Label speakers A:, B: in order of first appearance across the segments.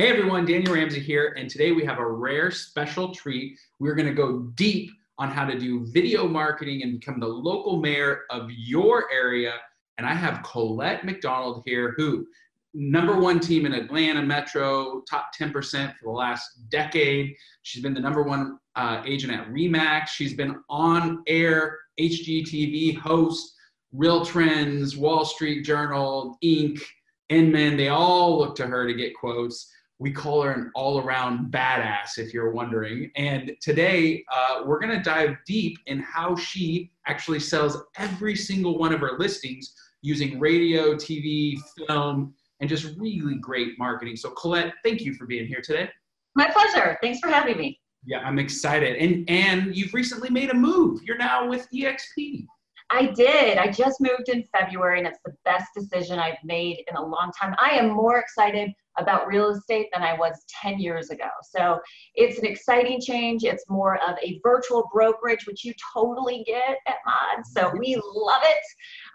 A: Hey everyone, Daniel Ramsey here, and today we have a rare special treat. We're going to go deep on how to do video marketing and become the local mayor of your area. And I have Colette McDonald here, who number one team in Atlanta Metro, top 10% for the last decade. She's been the number one uh, agent at Remax. She's been on air HGTV host, Real Trends, Wall Street Journal, Inc., Inman. They all look to her to get quotes. We call her an all around badass, if you're wondering. And today, uh, we're going to dive deep in how she actually sells every single one of her listings using radio, TV, film, and just really great marketing. So, Colette, thank you for being here today.
B: My pleasure. Thanks for having me.
A: Yeah, I'm excited. And and you've recently made a move. You're now with EXP.
B: I did. I just moved in February, and it's the best decision I've made in a long time. I am more excited about real estate than I was 10 years ago. So it's an exciting change. It's more of a virtual brokerage, which you totally get at Mod. So we love it.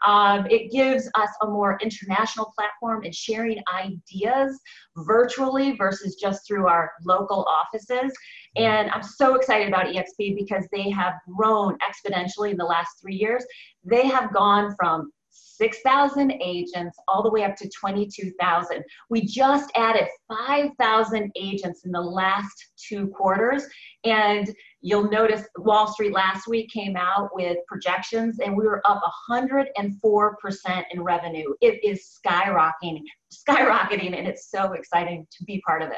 B: Um, it gives us a more international platform and sharing ideas virtually versus just through our local offices. And I'm so excited about EXP because they have grown exponentially in the last three years. They have gone from 6,000 agents all the way up to 22,000. We just added 5,000 agents in the last two quarters. And you'll notice Wall Street last week came out with projections and we were up 104% in revenue. It is skyrocketing, skyrocketing, and it's so exciting to be part of it.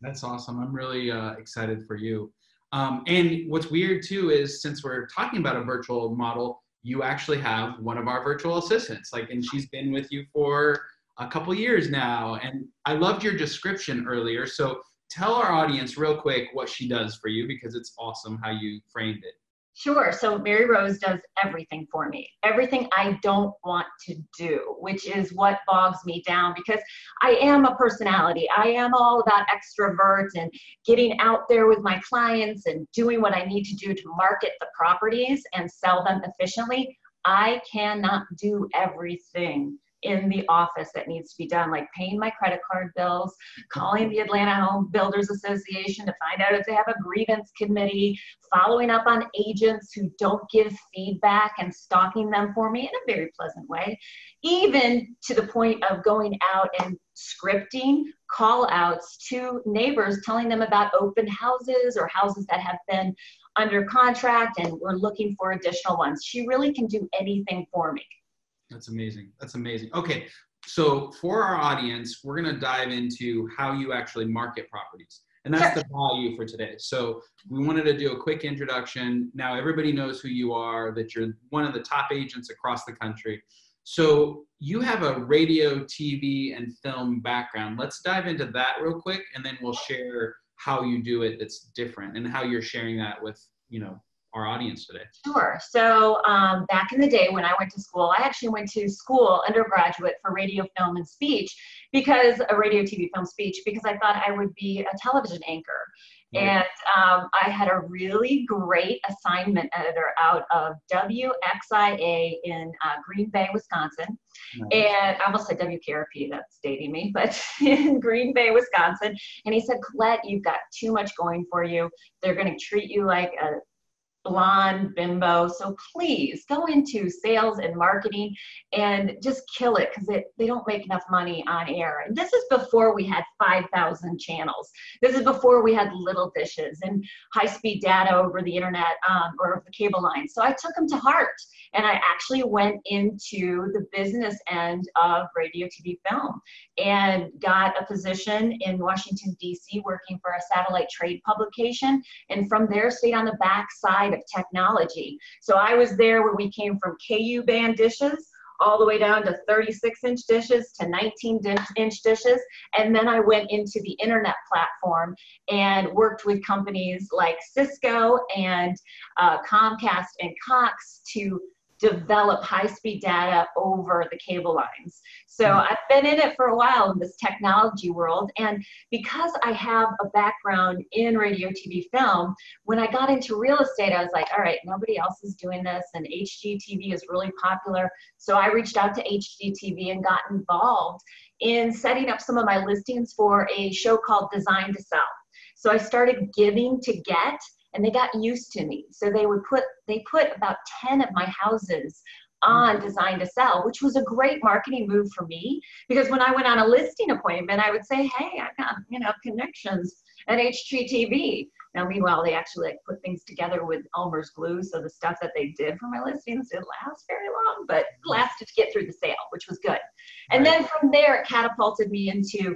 A: That's awesome. I'm really uh, excited for you. Um, and what's weird too is since we're talking about a virtual model, you actually have one of our virtual assistants like and she's been with you for a couple years now and i loved your description earlier so tell our audience real quick what she does for you because it's awesome how you framed it
B: Sure. So Mary Rose does everything for me, everything I don't want to do, which is what bogs me down because I am a personality. I am all about extrovert and getting out there with my clients and doing what I need to do to market the properties and sell them efficiently. I cannot do everything in the office that needs to be done, like paying my credit card bills, calling the Atlanta Home Builders Association to find out if they have a grievance committee, following up on agents who don't give feedback and stalking them for me in a very pleasant way, even to the point of going out and scripting call outs to neighbors telling them about open houses or houses that have been under contract and we're looking for additional ones. She really can do anything for me.
A: That's amazing. That's amazing. Okay, so for our audience, we're going to dive into how you actually market properties. And that's the value for today. So we wanted to do a quick introduction. Now everybody knows who you are, that you're one of the top agents across the country. So you have a radio, TV, and film background. Let's dive into that real quick, and then we'll share how you do it that's different and how you're sharing that with you know our audience today?
B: Sure. So um, back in the day when I went to school, I actually went to school undergraduate for radio, film, and speech because a radio, TV, film, speech because I thought I would be a television anchor. And um, I had a really great assignment editor out of WXIA in uh, Green Bay, Wisconsin. Nice. And I almost said WKRP, that's dating me, but in Green Bay, Wisconsin. And he said, Colette, you've got too much going for you. They're going to treat you like a blonde bimbo. So please go into sales and marketing and just kill it because they don't make enough money on air. And this is before we had 5,000 channels. This is before we had little dishes and high speed data over the internet um, or the cable line. So I took them to heart and I actually went into the business end of radio, TV, film and got a position in Washington, D.C., working for a satellite trade publication. And from there, stayed on the back side of technology. So I was there when we came from KU band dishes all the way down to 36 inch dishes to 19 inch dishes. And then I went into the internet platform and worked with companies like Cisco and uh, Comcast and Cox to develop high speed data over the cable lines. So mm. I've been in it for a while in this technology world. And because I have a background in radio, TV, film, when I got into real estate, I was like, all right, nobody else is doing this. And HGTV is really popular. So I reached out to HGTV and got involved in setting up some of my listings for a show called Design to Sell. So I started giving to get and they got used to me. So they would put they put about 10 of my houses on mm-hmm. design to sell, which was a great marketing move for me because when I went on a listing appointment, I would say, "Hey, I got you know connections at HGTV." Now, meanwhile, they actually like put things together with Elmer's glue, so the stuff that they did for my listings didn't last very long, but lasted to get through the sale, which was good. And then from there, it catapulted me into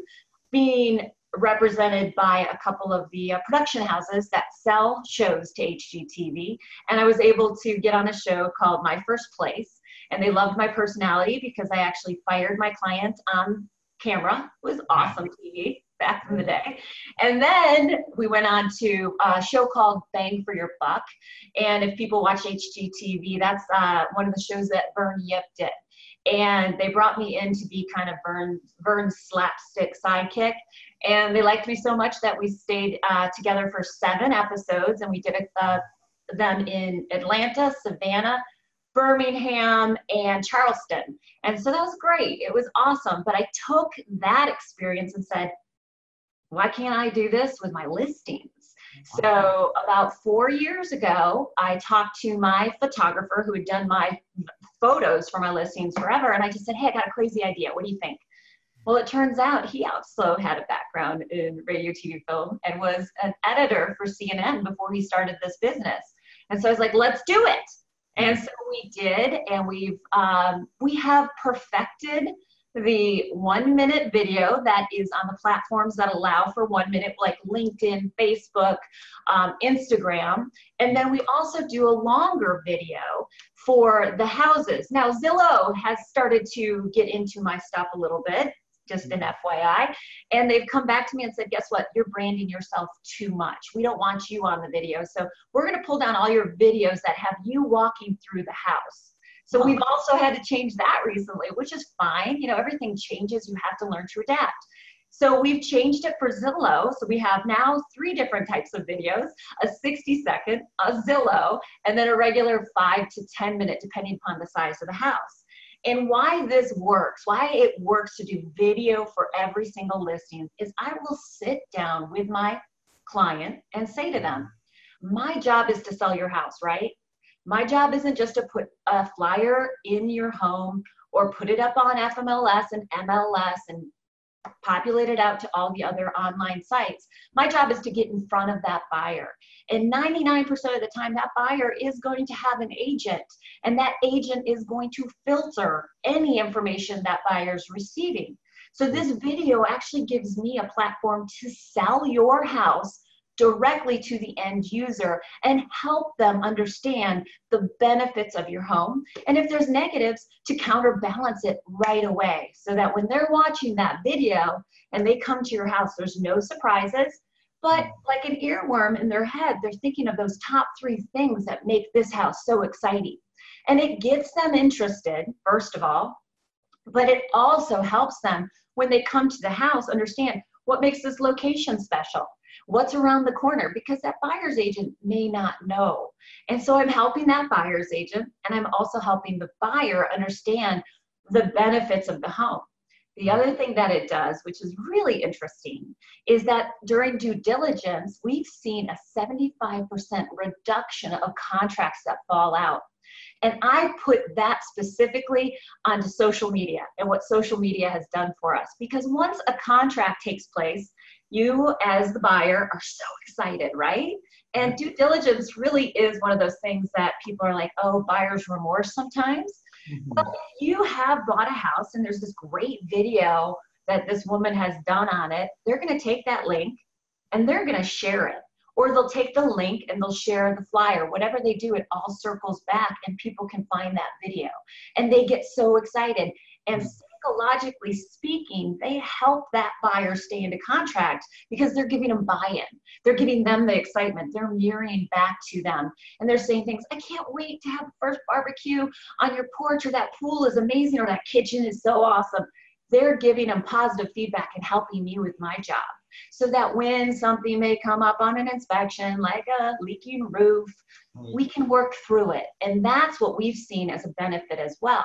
B: being represented by a couple of the uh, production houses that sell shows to HGTV. And I was able to get on a show called My First Place. And they loved my personality because I actually fired my client on camera. It was awesome TV back in the day. And then we went on to a show called Bang for Your Buck. And if people watch HGTV, that's uh, one of the shows that Vern Yip did and they brought me in to be kind of Vern, Vern's slapstick sidekick. And they liked me so much that we stayed uh, together for seven episodes, and we did uh, them in Atlanta, Savannah, Birmingham, and Charleston. And so that was great. It was awesome. But I took that experience and said, why can't I do this with my listings? So about four years ago, I talked to my photographer who had done my photos for my listings forever. And I just said, hey, I got a crazy idea. What do you think? Well, it turns out he also had a background in radio, TV, film, and was an editor for CNN before he started this business. And so I was like, let's do it. And so we did, and we've um, we have perfected the one minute video that is on the platforms that allow for one minute, like LinkedIn, Facebook, um, Instagram. And then we also do a longer video for the houses. Now, Zillow has started to get into my stuff a little bit just an FYI. And they've come back to me and said, guess what? You're branding yourself too much. We don't want you on the video. So we're going to pull down all your videos that have you walking through the house. So we've also had to change that recently, which is fine. You know, everything changes. You have to learn to adapt. So we've changed it for Zillow. So we have now three different types of videos, a 60 second, a Zillow, and then a regular five to 10 minute, depending upon the size of the house. And why this works, why it works to do video for every single listing is I will sit down with my client and say to them, my job is to sell your house, right? My job isn't just to put a flyer in your home or put it up on FMLS and MLS and populate it out to all the other online sites. My job is to get in front of that buyer. And 99% of the time, that buyer is going to have an agent, and that agent is going to filter any information that buyer's receiving. So, this video actually gives me a platform to sell your house directly to the end user and help them understand the benefits of your home. And if there's negatives, to counterbalance it right away so that when they're watching that video and they come to your house, there's no surprises. But like an earworm in their head, they're thinking of those top three things that make this house so exciting. And it gets them interested, first of all, but it also helps them when they come to the house understand what makes this location special what's around the corner because that buyer's agent may not know. And so I'm helping that buyer's agent and I'm also helping the buyer understand the benefits of the home. The other thing that it does, which is really interesting, is that during due diligence, we've seen a 75% reduction of contracts that fall out. And I put that specifically onto social media and what social media has done for us. Because once a contract takes place, you as the buyer are so excited, right? And due diligence really is one of those things that people are like, oh, buyer's remorse sometimes. Mm-hmm. But if you have bought a house and there's this great video that this woman has done on it, they're going to take that link and they're going to share it. or they'll take the link and they'll share the flyer whatever they do it all circles back and people can find that video and they get so excited and mm-hmm. Psychologically speaking they help that buyer stay into contract because they're giving them buy-in. They're giving them the excitement. They're mirroring back to them. And they're saying things i can't wait to have the first barbecue on your porch or that pool is amazing or that kitchen is so awesome. They're giving them positive feedback and helping me with my job. So that when something may come up on an inspection, like a leaking roof, hmm. we can work through it. And that's what we've seen as a benefit as well.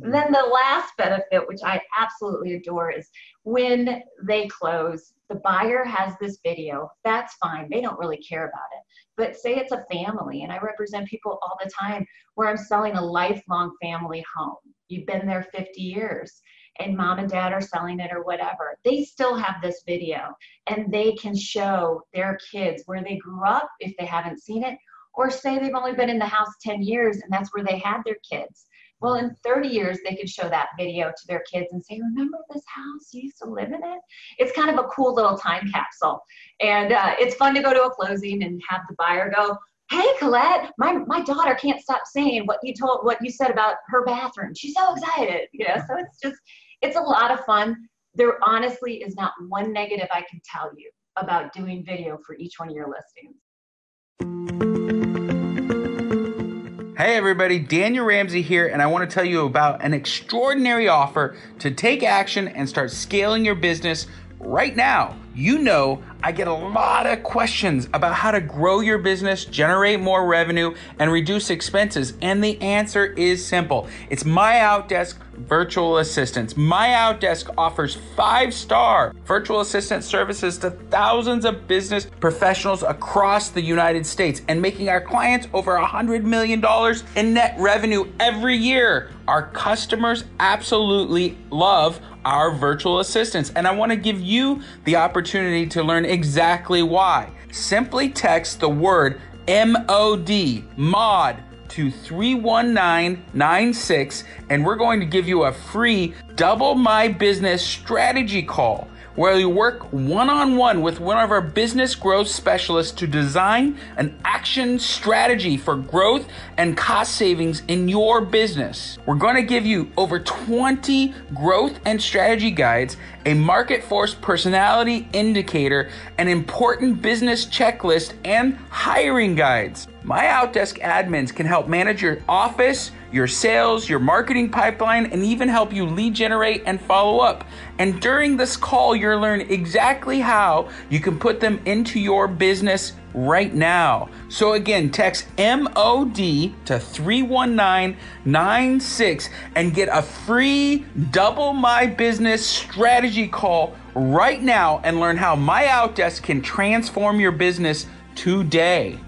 B: Mm-hmm. Then the last benefit, which I absolutely adore, is when they close, the buyer has this video. That's fine. They don't really care about it. But say it's a family, and I represent people all the time where I'm selling a lifelong family home. You've been there 50 years and mom and dad are selling it or whatever, they still have this video and they can show their kids where they grew up if they haven't seen it, or say they've only been in the house 10 years and that's where they had their kids. Well, in 30 years, they could show that video to their kids and say, Remember this house? You used to live in it? It's kind of a cool little time capsule. And uh, it's fun to go to a closing and have the buyer go, hey colette my, my daughter can't stop saying what you told what you said about her bathroom she's so excited you know so it's just it's a lot of fun. There honestly is not one negative I can tell you about doing video for each one of your listings.
A: Hey everybody, Daniel Ramsey here, and I want to tell you about an extraordinary offer to take action and start scaling your business right now. You know, I get a lot of questions about how to grow your business, generate more revenue, and reduce expenses. And the answer is simple it's My Outdesk virtual assistants. My Outdesk offers five star virtual assistant services to thousands of business professionals across the United States and making our clients over $100 million in net revenue every year. Our customers absolutely love our virtual assistants, and I want to give you the opportunity to learn exactly why. Simply text the word MOD, MOD to 31996 and we're going to give you a free double my business strategy call where you work one on one with one of our business growth specialists to design an action strategy for growth and cost savings in your business. We're going to give you over 20 growth and strategy guides, a market force personality indicator, an important business checklist, and hiring guides. My Outdesk admins can help manage your office, your sales, your marketing pipeline, and even help you lead generate and follow up. And during this call, you'll learn exactly how you can put them into your business right now. So again, text MOD to 31996 and get a free double my business strategy call right now and learn how My Outdesk can transform your business today.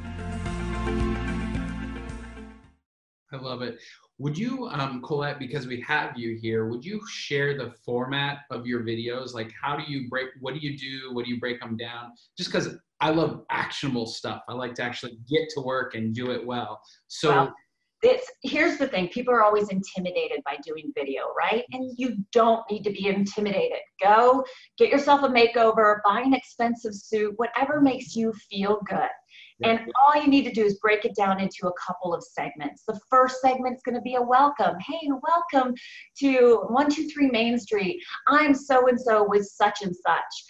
A: I love it. Would you, um, Colette, because we have you here, would you share the format of your videos? Like, how do you break, what do you do? What do you break them down? Just because I love actionable stuff. I like to actually get to work and do it well. So, well,
B: it's, here's the thing people are always intimidated by doing video, right? And you don't need to be intimidated. Go get yourself a makeover, buy an expensive suit, whatever makes you feel good. And all you need to do is break it down into a couple of segments. The first segment is going to be a welcome. Hey, welcome to 123 Main Street. I'm so and so with such and such.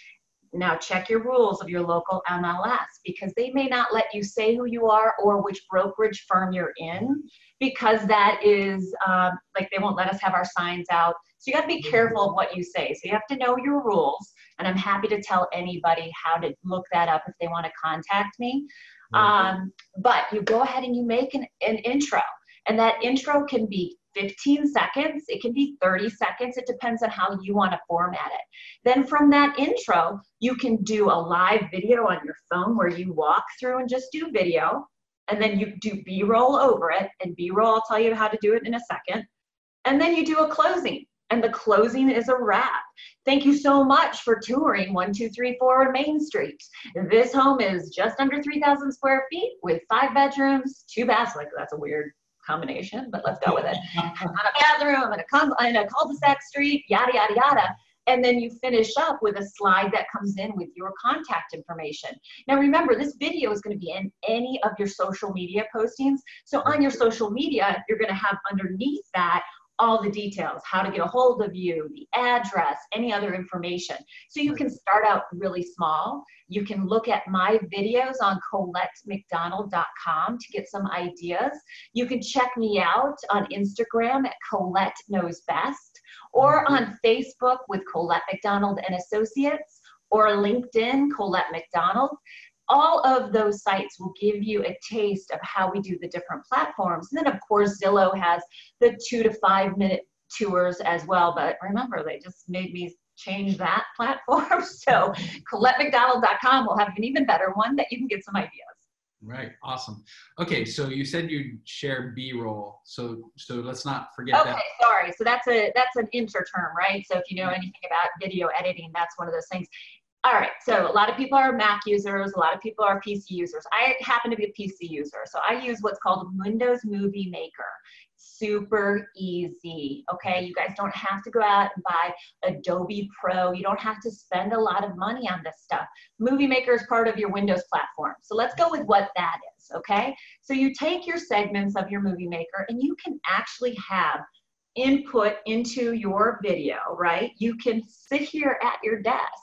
B: Now check your rules of your local MLS because they may not let you say who you are or which brokerage firm you're in because that is um, like they won't let us have our signs out. So you got to be careful of what you say. So you have to know your rules. And I'm happy to tell anybody how to look that up if they want to contact me. Um, but you go ahead and you make an, an intro, and that intro can be 15 seconds, it can be 30 seconds, it depends on how you want to format it. Then from that intro, you can do a live video on your phone where you walk through and just do video, and then you do B roll over it, and B roll, I'll tell you how to do it in a second. And then you do a closing and the closing is a wrap. Thank you so much for touring 1234 Main Street. This home is just under 3,000 square feet with five bedrooms, two baths. Like that's a weird combination, but let's go with it. On a bathroom and a, and a cul-de-sac street, yada, yada, yada. and then you finish up with a slide that comes in with your contact information. Now remember, this video is going to be in any of your social media postings. So on your social media, you're going to have underneath that all the details, how to get a hold of you, the address, any other information. So you can start out really small. You can look at my videos on ColetteMcDonald.com to get some ideas. You can check me out on Instagram at Colette Knows Best or mm-hmm. on Facebook with Colette McDonald and Associates or LinkedIn, Colette McDonald all of those sites will give you a taste of how we do the different platforms. And then, of course, Zillow has the two to five minute tours as well. But remember, they just made me change that platform. So, ColetteMcDonald.com will have an even better one that you can get some ideas.
A: Right. Awesome. Okay. So you said you'd share B-roll. So so let's not forget okay, that. Okay.
B: Sorry. So that's a that's an inter term, right? So if you know mm-hmm. anything about video editing, that's one of those things all right, so a lot of people are Mac users, a lot of people are PC users. I happen to be a PC user, so I use what's called Windows Movie Maker. Super easy, okay? You guys don't have to go out and buy Adobe Pro. You don't have to spend a lot of money on this stuff. Movie Maker is part of your Windows platform. So let's go with what that is, okay? So you take your segments of your Movie Maker and you can actually have input into your video, right? You can sit here at your desk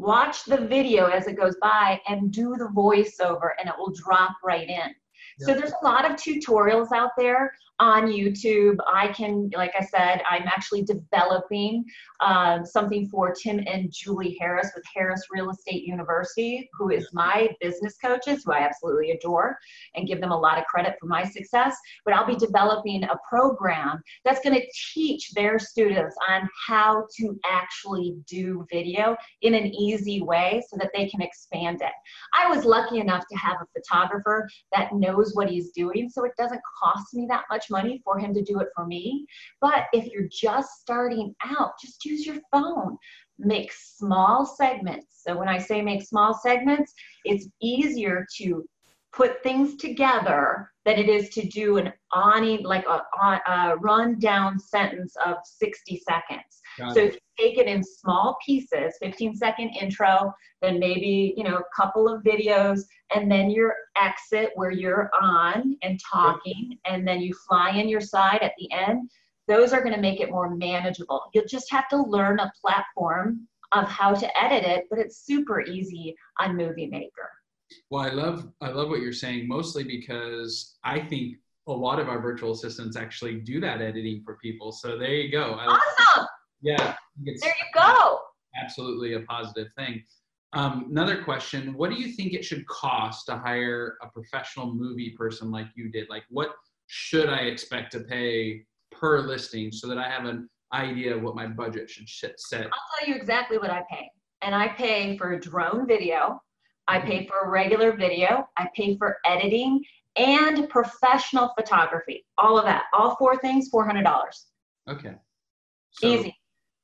B: watch the video as it goes by and do the voiceover and it will drop right in. So there's a lot of tutorials out there on YouTube. I can, like I said, I'm actually developing um, something for Tim and Julie Harris with Harris Real Estate University, who is my business coaches, who I absolutely adore and give them a lot of credit for my success. But I'll be developing a program that's going to teach their students on how to actually do video in an easy way so that they can expand it. I was lucky enough to have a photographer that knows what he's doing, so it doesn't cost me that much money for him to do it for me. But if you're just starting out, just use your phone. Make small segments. So when I say make small segments, it's easier to put things together than it is to do an on like a, a rundown sentence of 60 seconds. Got so it. if you take it in small pieces, 15 second intro, then maybe you know a couple of videos, and then your exit where you're on and talking, and then you fly in your side at the end. Those are going to make it more manageable. You'll just have to learn a platform of how to edit it, but it's super easy on Movie Maker.
A: Well, I love I love what you're saying mostly because I think a lot of our virtual assistants actually do that editing for people. So there you go.
B: Awesome.
A: Yeah.
B: There you go.
A: Absolutely a positive thing. Um, another question: What do you think it should cost to hire a professional movie person like you did? Like, what should I expect to pay per listing so that I have an idea of what my budget should set?
B: I'll tell you exactly what I pay, and I pay for drone video I pay for regular video, I pay for editing and professional photography. All of that, all four things, $400.
A: Okay.
B: So, Easy.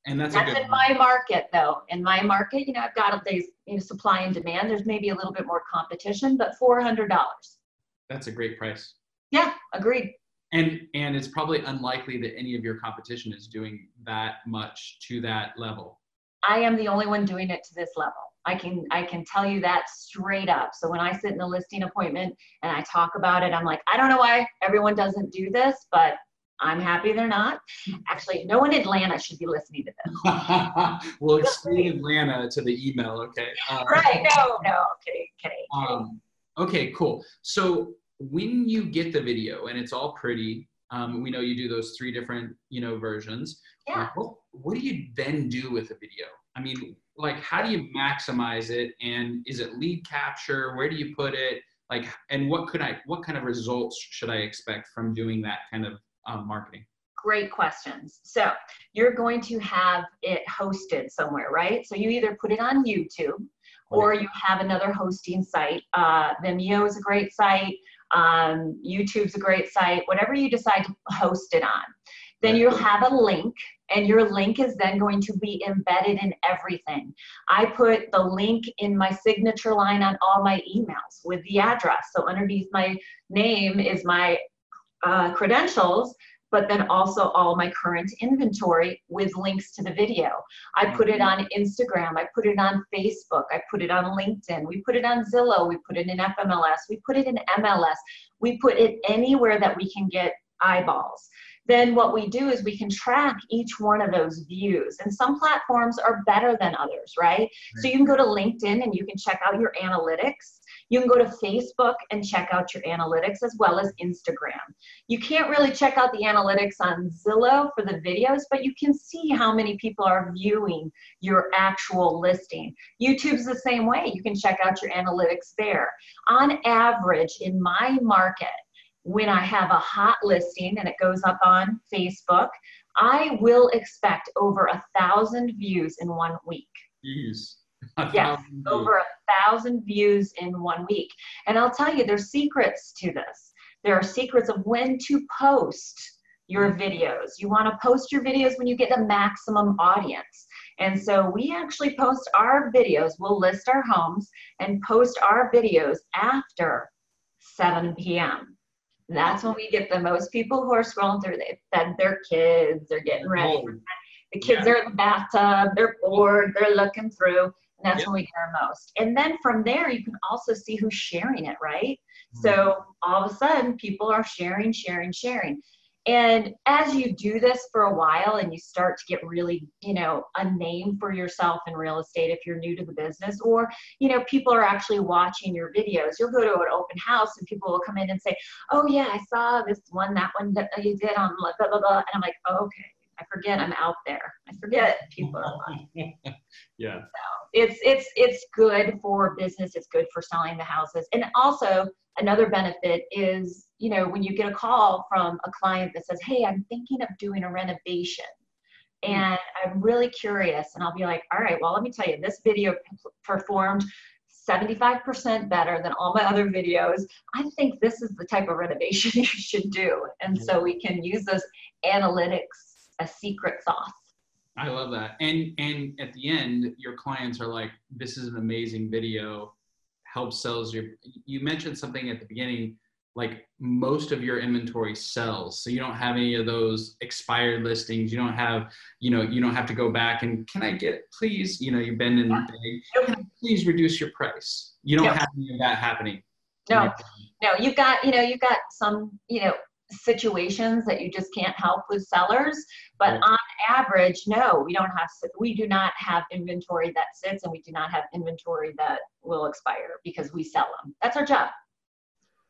A: And that's,
B: that's
A: in
B: my market though. In my market, you know, I've got a day's you know, supply and demand. There's maybe a little bit more competition, but $400.
A: That's a great price.
B: Yeah, agreed.
A: And and it's probably unlikely that any of your competition is doing that much to that level.
B: I am the only one doing it to this level. I can I can tell you that straight up. So when I sit in a listing appointment and I talk about it, I'm like, I don't know why everyone doesn't do this, but I'm happy they're not. Actually, no one in Atlanta should be listening to
A: this. we'll explain Atlanta to the email, okay?
B: Uh, right? No, no, kidding, kidding.
A: Um, okay, cool. So when you get the video and it's all pretty, um, we know you do those three different, you know, versions.
B: Yeah.
A: What, what do you then do with the video? I mean, like, how do you maximize it? And is it lead capture? Where do you put it? Like, and what could I, what kind of results should I expect from doing that kind of um, marketing?
B: Great questions. So you're going to have it hosted somewhere, right? So you either put it on YouTube or you have another hosting site. Uh, Vimeo is a great site. Um, YouTube's a great site. Whatever you decide to host it on. Then you'll have a link and your link is then going to be embedded in everything. I put the link in my signature line on all my emails with the address. So underneath my name is my uh, credentials. but then also all my current inventory with links to the video. I put it on Instagram, I put it on Facebook, I put it on LinkedIn, we put it on Zillow, we put it in FMLS, we put it in MLS, we put it anywhere that we can get eyeballs then what we do is we can track each one of those views. And some platforms are better than others, right? right? So you can go to LinkedIn and you can check out your analytics. You can go to Facebook and check out your analytics as well as Instagram. You can't really check out the analytics on Zillow for the videos, but you can see how many people are viewing your actual listing. YouTube's the same way. You can check out your analytics there. On average, in my market, when I have a hot listing and it goes up on Facebook, I will expect over a thousand views in one week.
A: Jeez.
B: Yes, over a thousand views in one week. And I'll tell you, there's secrets to this. There are secrets of when to post your mm-hmm. videos. You want to post your videos when you get the maximum audience. And so we actually post our videos, we'll list our homes and post our videos after 7 p.m. That's when we get the most people who are scrolling through. They fed their kids, they're getting ready. Oh, the kids yeah. are in the bathtub, they're bored, they're looking through. That's yep. when we care most. And then from there, you can also see who's sharing it, right? Mm-hmm. So all of a sudden, people are sharing, sharing, sharing. And as you do this for a while and you start to get really, you know, a name for yourself in real estate if you're new to the business, or, you know, people are actually watching your videos, you'll go to an open house and people will come in and say, Oh, yeah, I saw this one, that one that you did on blah, blah, blah. And I'm like, oh, Okay. I forget I'm out there. I forget people are watching.
A: yeah.
B: So it's it's it's good for business. It's good for selling the houses, and also another benefit is you know when you get a call from a client that says, "Hey, I'm thinking of doing a renovation." Hmm. And I'm really curious, and I'll be like, all right, well, let me tell you, this video performed 75% better than all my other videos. I think this is the type of renovation you should do. And so we can use those analytics a secret sauce.
A: I love that. And and at the end, your clients are like, this is an amazing video, helps sells your you mentioned something at the beginning, like most of your inventory sells. So you don't have any of those expired listings. You don't have, you know, you don't have to go back and can I get please, you know, you've been in yeah. please reduce your price. You don't have any of that happening.
B: No, no, you've got, you know, you've got some, you know, situations that you just can't help with sellers but right. on average no we don't have we do not have inventory that sits and we do not have inventory that will expire because we sell them that's our job.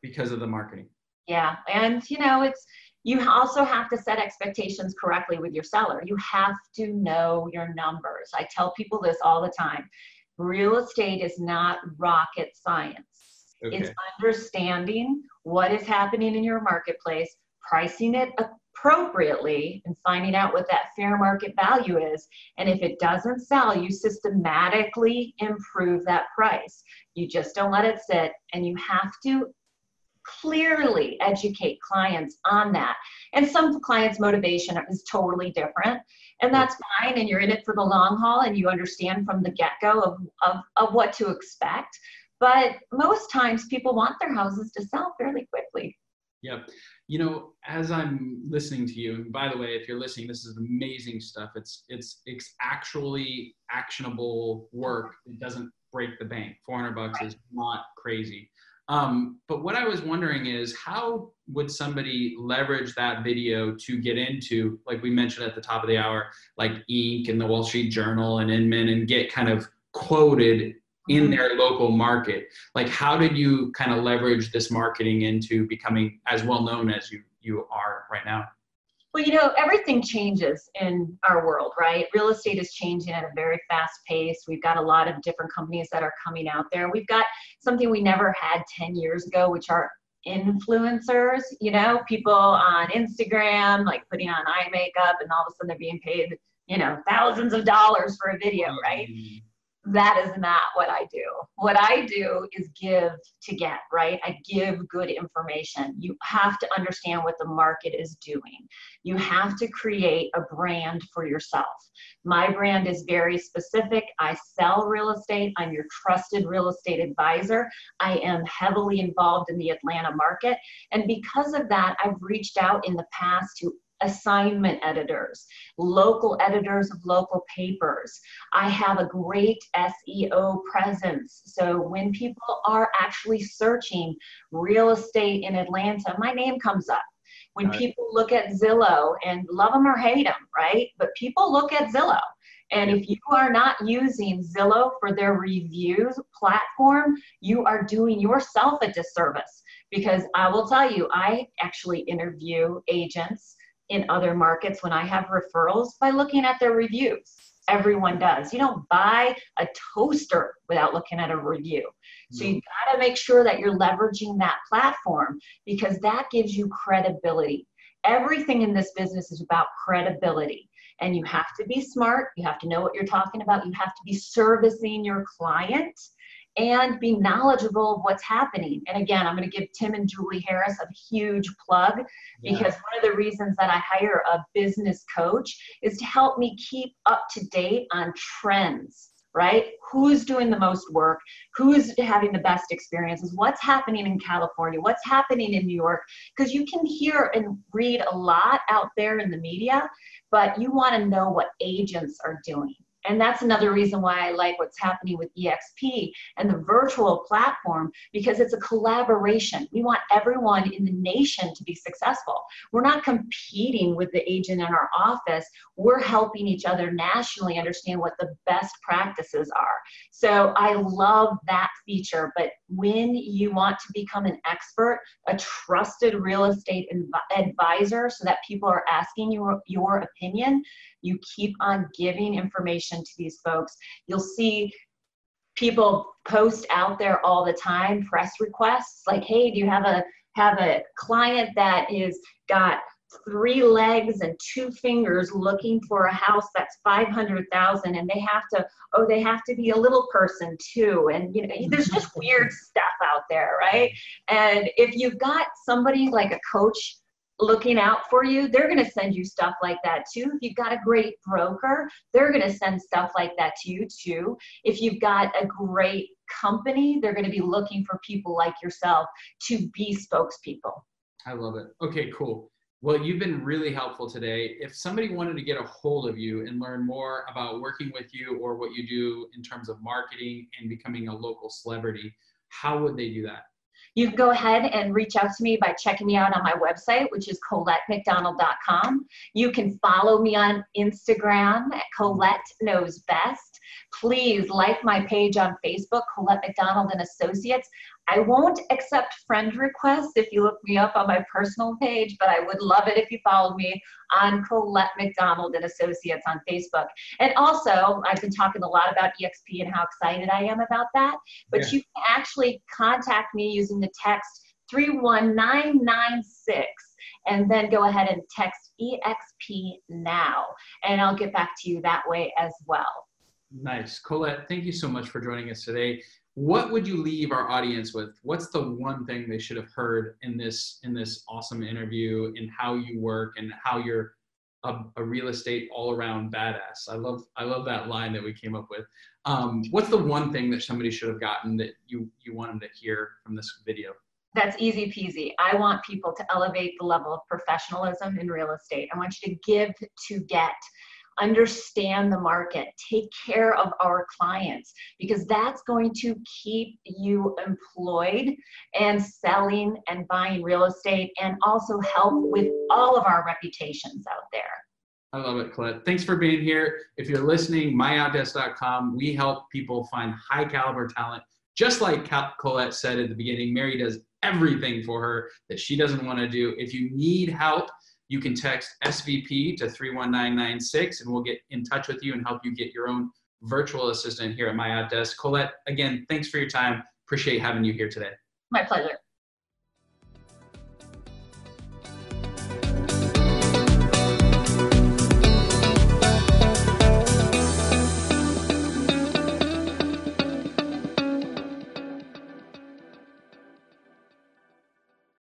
A: Because of the marketing.
B: Yeah and you know it's you also have to set expectations correctly with your seller. You have to know your numbers. I tell people this all the time. Real estate is not rocket science Okay. It's understanding what is happening in your marketplace, pricing it appropriately, and finding out what that fair market value is. And if it doesn't sell, you systematically improve that price. You just don't let it sit, and you have to clearly educate clients on that. And some clients' motivation is totally different, and that's fine. And you're in it for the long haul, and you understand from the get go of, of, of what to expect. But most times people want their houses to sell fairly quickly.
A: Yep. You know, as I'm listening to you, and by the way, if you're listening, this is amazing stuff. It's it's it's actually actionable work. It doesn't break the bank. 400 bucks is not crazy. Um, but what I was wondering is how would somebody leverage that video to get into, like we mentioned at the top of the hour, like Inc. and the Wall Street Journal and Inman and get kind of quoted in mm-hmm. their local market. Like how did you kind of leverage this marketing into becoming as well known as you you are right now?
B: Well you know everything changes in our world right? Real estate is changing at a very fast pace. We've got a lot of different companies that are coming out there. We've got something we never had 10 years ago which are influencers you know? People on instagram like putting on eye makeup and all of a sudden they're being paid you know thousands of dollars for a video right? Mm-hmm that is not what I do. What I do is give to get, right? I give good information. You have to understand what the market is doing. You have to create a brand for yourself. My brand is very specific. I sell real estate. I'm your trusted real estate advisor. I am heavily involved in the Atlanta market. And because of that, I've reached out in the past to assignment editors, local editors of local papers. I have a great SEO presence. So when people are actually searching real estate in Atlanta, my name comes up. When right. people look at Zillow and love them or hate them, right? But people look at Zillow. And if you are not using Zillow for their reviews platform, you are doing yourself a disservice. Because I will tell you, I actually interview agents in other markets when I have referrals by looking at their reviews. Everyone does. You don't buy a toaster without looking at a review. So you mm. got to make sure that you're leveraging that platform because that gives you credibility. Everything in this business is about credibility. And you have to be smart. You have to know what you're talking about. You have to be servicing your client and be knowledgeable of what's happening. And again, I'm going to give Tim and Julie Harris a huge plug because yeah. one of the reasons that I hire a business coach is to help me keep up to date on trends right? Who's doing the most work? Who's having the best experiences? What's happening in California? What's happening in New York? Because you can hear and read a lot out there in the media, but you want to know what agents are doing. And that's another reason why I like what's happening with EXP and the virtual platform because it's a collaboration. We want everyone in the nation to be successful. We're not competing with the agent in our office, we're helping each other nationally understand what the best practices are. So I love that feature. But when you want to become an expert, a trusted real estate advisor, so that people are asking you your opinion, you keep on giving information to these folks. You'll see people post out there all the time press requests like hey do you have a have a client that is got three legs and two fingers looking for a house that's 500,000 and they have to oh they have to be a little person too and you know there's just weird stuff out there right and if you've got somebody like a coach looking out for you, they're going to send you stuff like that too. If you've got a great broker, they're going to send stuff like that to you too. If you've got a great company, they're going to be looking for people like yourself to be spokespeople.
A: I love it. Okay, cool. Well, you've been really helpful today. If somebody wanted to get a hold of you and learn more about working with you or what you do in terms of marketing and becoming a local celebrity, how would they do that?
B: You can go ahead and reach out to me by checking me out on my website, which is ColetteMcDonald.com. You can follow me on Instagram at Colette Knows Best. Please like my page on Facebook, Colette McDonald and Associates. I won't accept friend requests if you look me up on my personal page, but I would love it if you followed me on Colette McDonald and Associates on Facebook. And also, I've been talking a lot about EXP and how excited I am about that, but yeah. you can actually contact me using the text 31996 and then go ahead and text EXP now, and I'll get back to you that way as well.
A: Nice. Colette, thank you so much for joining us today what would you leave our audience with what's the one thing they should have heard in this in this awesome interview in how you work and how you're a, a real estate all around badass i love i love that line that we came up with um, what's the one thing that somebody should have gotten that you you want them to hear from this video
B: that's easy peasy. I want people to elevate the level of professionalism in real estate. I want you to give to get understand the market, take care of our clients, because that's going to keep you employed and selling and buying real estate and also help with all of our reputations out there.
A: I love it, Colette. Thanks for being here. If you're listening, myoutdesk.com, we help people find high caliber talent. Just like Colette said at the beginning, Mary does everything for her that she doesn't want to do. If you need help, you can text SVP to 31996 and we'll get in touch with you and help you get your own virtual assistant here at My Desk. Colette, again, thanks for your time. Appreciate having you here today.
B: My pleasure.